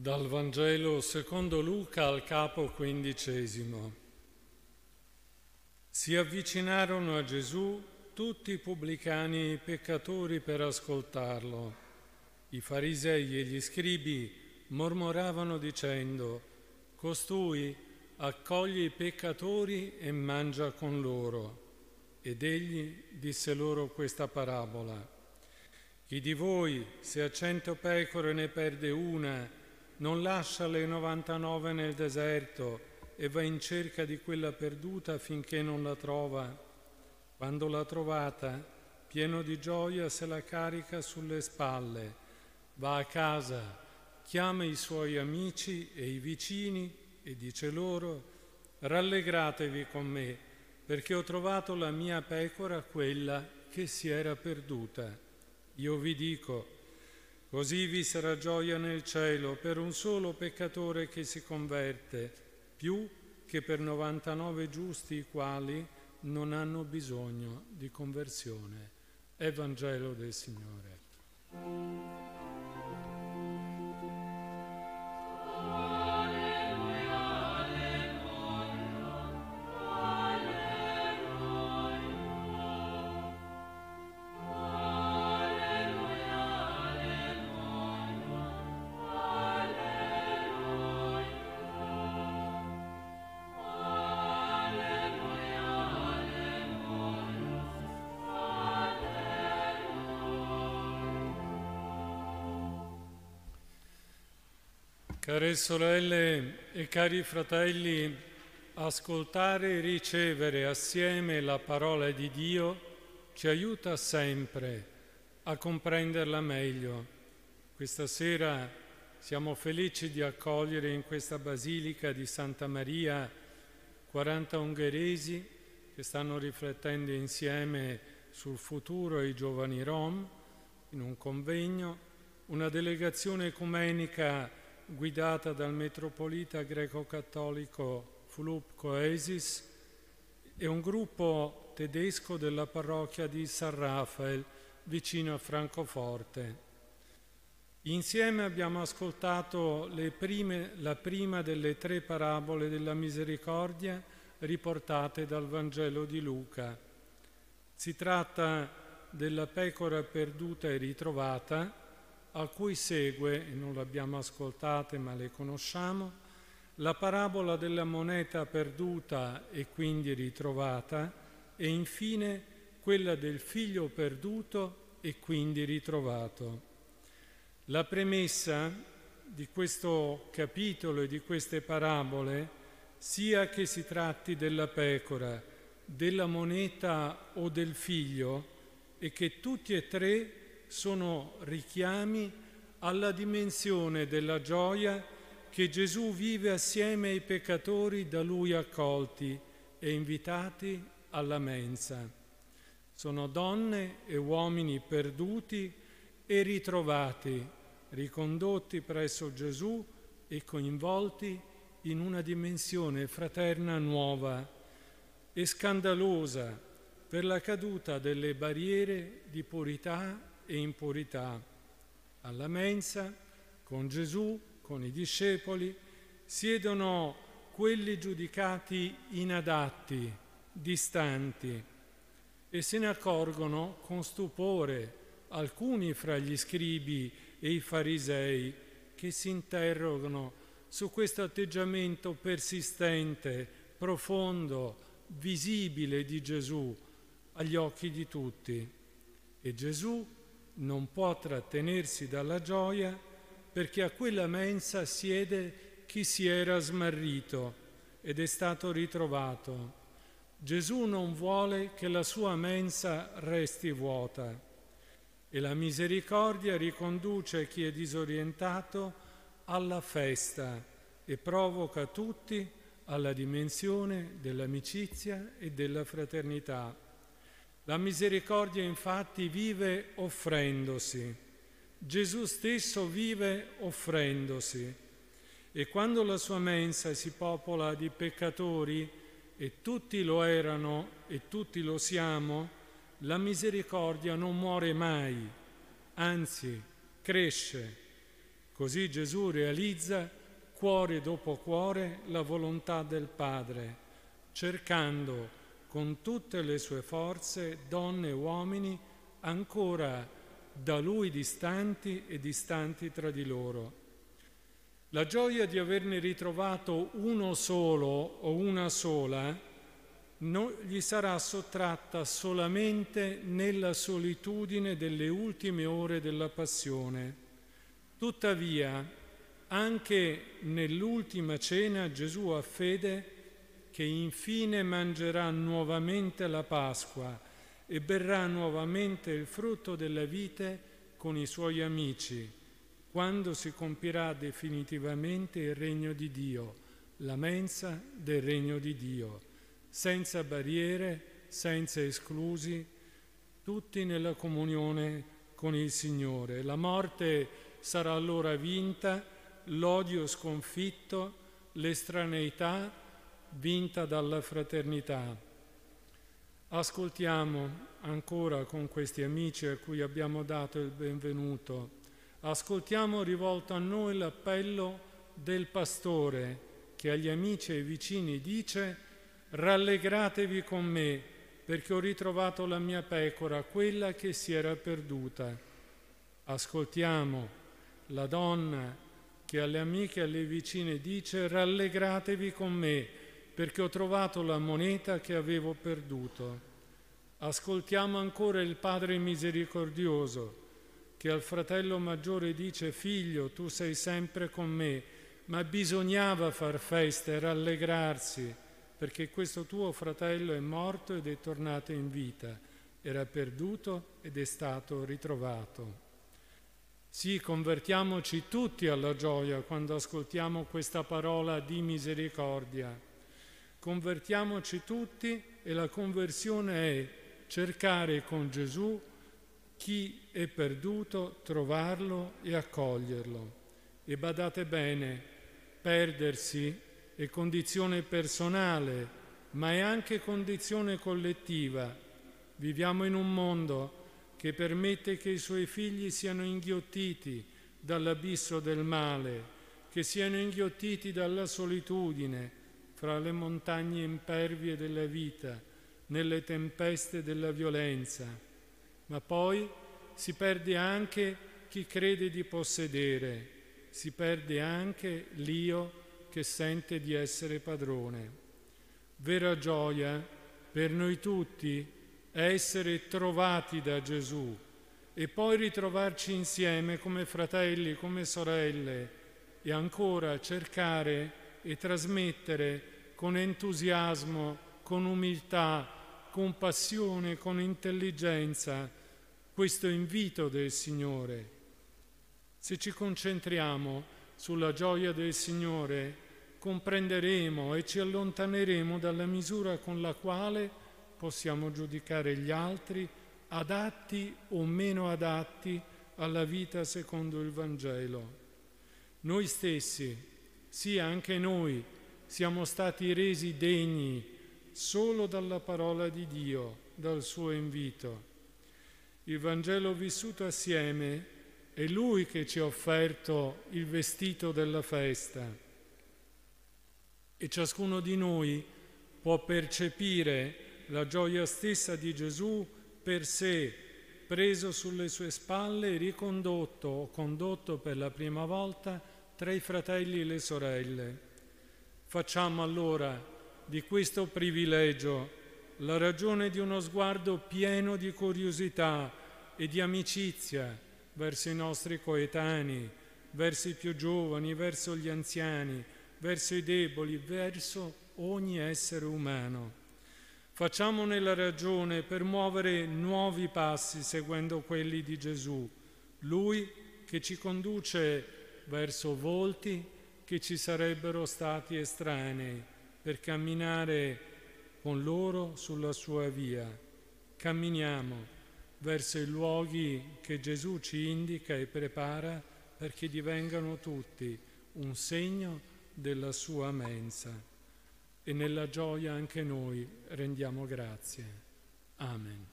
Dal Vangelo secondo Luca al capo quindicesimo. Si avvicinarono a Gesù tutti i pubblicani e i peccatori per ascoltarlo. I farisei e gli scribi mormoravano dicendo, Costui accoglie i peccatori e mangia con loro. Ed egli disse loro questa parabola. Chi di voi, se a cento pecore ne perde una, non lascia le 99 nel deserto e va in cerca di quella perduta finché non la trova. Quando l'ha trovata, pieno di gioia, se la carica sulle spalle, va a casa, chiama i suoi amici e i vicini e dice loro, rallegratevi con me, perché ho trovato la mia pecora, quella che si era perduta. Io vi dico, Così vi sarà gioia nel cielo per un solo peccatore che si converte, più che per 99 giusti i quali non hanno bisogno di conversione. Evangelo del Signore. Care sorelle e cari fratelli, ascoltare e ricevere assieme la parola di Dio ci aiuta sempre a comprenderla meglio. Questa sera siamo felici di accogliere in questa basilica di Santa Maria 40 ungheresi che stanno riflettendo insieme sul futuro ai giovani rom in un convegno, una delegazione ecumenica guidata dal metropolita greco-cattolico Philipp Coesis e un gruppo tedesco della parrocchia di San Rafael vicino a Francoforte. Insieme abbiamo ascoltato prime, la prima delle tre parabole della misericordia riportate dal Vangelo di Luca. Si tratta della pecora perduta e ritrovata, a cui segue, e non l'abbiamo ascoltate ma le conosciamo, la parabola della moneta perduta e quindi ritrovata e infine quella del figlio perduto e quindi ritrovato. La premessa di questo capitolo e di queste parabole sia che si tratti della pecora, della moneta o del figlio, e che tutti e tre sono richiami alla dimensione della gioia che Gesù vive assieme ai peccatori da lui accolti e invitati alla mensa. Sono donne e uomini perduti e ritrovati, ricondotti presso Gesù e coinvolti in una dimensione fraterna nuova e scandalosa per la caduta delle barriere di purità e impurità. Alla mensa, con Gesù, con i discepoli, siedono quelli giudicati inadatti, distanti, e se ne accorgono con stupore alcuni fra gli scribi e i farisei che si interrogano su questo atteggiamento persistente, profondo, visibile di Gesù agli occhi di tutti. E Gesù non può trattenersi dalla gioia perché a quella mensa siede chi si era smarrito ed è stato ritrovato. Gesù non vuole che la sua mensa resti vuota e la misericordia riconduce chi è disorientato alla festa e provoca tutti alla dimensione dell'amicizia e della fraternità. La misericordia infatti vive offrendosi. Gesù stesso vive offrendosi. E quando la sua mensa si popola di peccatori, e tutti lo erano e tutti lo siamo, la misericordia non muore mai, anzi cresce. Così Gesù realizza cuore dopo cuore la volontà del Padre, cercando con tutte le sue forze donne e uomini ancora da lui distanti e distanti tra di loro. La gioia di averne ritrovato uno solo o una sola non gli sarà sottratta solamente nella solitudine delle ultime ore della passione. Tuttavia, anche nell'ultima cena Gesù ha fede che infine mangerà nuovamente la Pasqua e berrà nuovamente il frutto della vite con i suoi amici, quando si compirà definitivamente il regno di Dio, la mensa del regno di Dio senza barriere, senza esclusi, tutti nella comunione con il Signore. La morte sarà allora vinta, l'odio sconfitto, l'estraneità vinta dalla fraternità. Ascoltiamo ancora con questi amici a cui abbiamo dato il benvenuto, ascoltiamo rivolto a noi l'appello del pastore che agli amici e ai vicini dice rallegratevi con me, perché ho ritrovato la mia pecora, quella che si era perduta. Ascoltiamo la donna che alle amiche e alle vicine dice rallegratevi con me, perché ho trovato la moneta che avevo perduto. Ascoltiamo ancora il Padre misericordioso che al fratello maggiore dice figlio tu sei sempre con me, ma bisognava far festa e rallegrarsi perché questo tuo fratello è morto ed è tornato in vita, era perduto ed è stato ritrovato. Sì, convertiamoci tutti alla gioia quando ascoltiamo questa parola di misericordia. Convertiamoci tutti e la conversione è cercare con Gesù chi è perduto, trovarlo e accoglierlo. E badate bene, perdersi è condizione personale, ma è anche condizione collettiva. Viviamo in un mondo che permette che i suoi figli siano inghiottiti dall'abisso del male, che siano inghiottiti dalla solitudine fra le montagne impervie della vita, nelle tempeste della violenza. Ma poi si perde anche chi crede di possedere, si perde anche l'io che sente di essere padrone. Vera gioia per noi tutti è essere trovati da Gesù e poi ritrovarci insieme come fratelli, come sorelle e ancora cercare e trasmettere con entusiasmo, con umiltà, con passione, con intelligenza questo invito del Signore. Se ci concentriamo sulla gioia del Signore, comprenderemo e ci allontaneremo dalla misura con la quale possiamo giudicare gli altri adatti o meno adatti alla vita secondo il Vangelo. Noi stessi, sì anche noi, siamo stati resi degni solo dalla parola di Dio, dal suo invito. Il Vangelo vissuto assieme è Lui che ci ha offerto il vestito della festa e ciascuno di noi può percepire la gioia stessa di Gesù per sé, preso sulle sue spalle ricondotto o condotto per la prima volta tra i fratelli e le sorelle. Facciamo allora di questo privilegio la ragione di uno sguardo pieno di curiosità e di amicizia verso i nostri coetanei, verso i più giovani, verso gli anziani, verso i deboli, verso ogni essere umano. Facciamone la ragione per muovere nuovi passi seguendo quelli di Gesù, Lui che ci conduce verso volti che ci sarebbero stati estranei per camminare con loro sulla sua via. Camminiamo verso i luoghi che Gesù ci indica e prepara perché divengano tutti un segno della sua mensa. E nella gioia anche noi rendiamo grazie. Amen.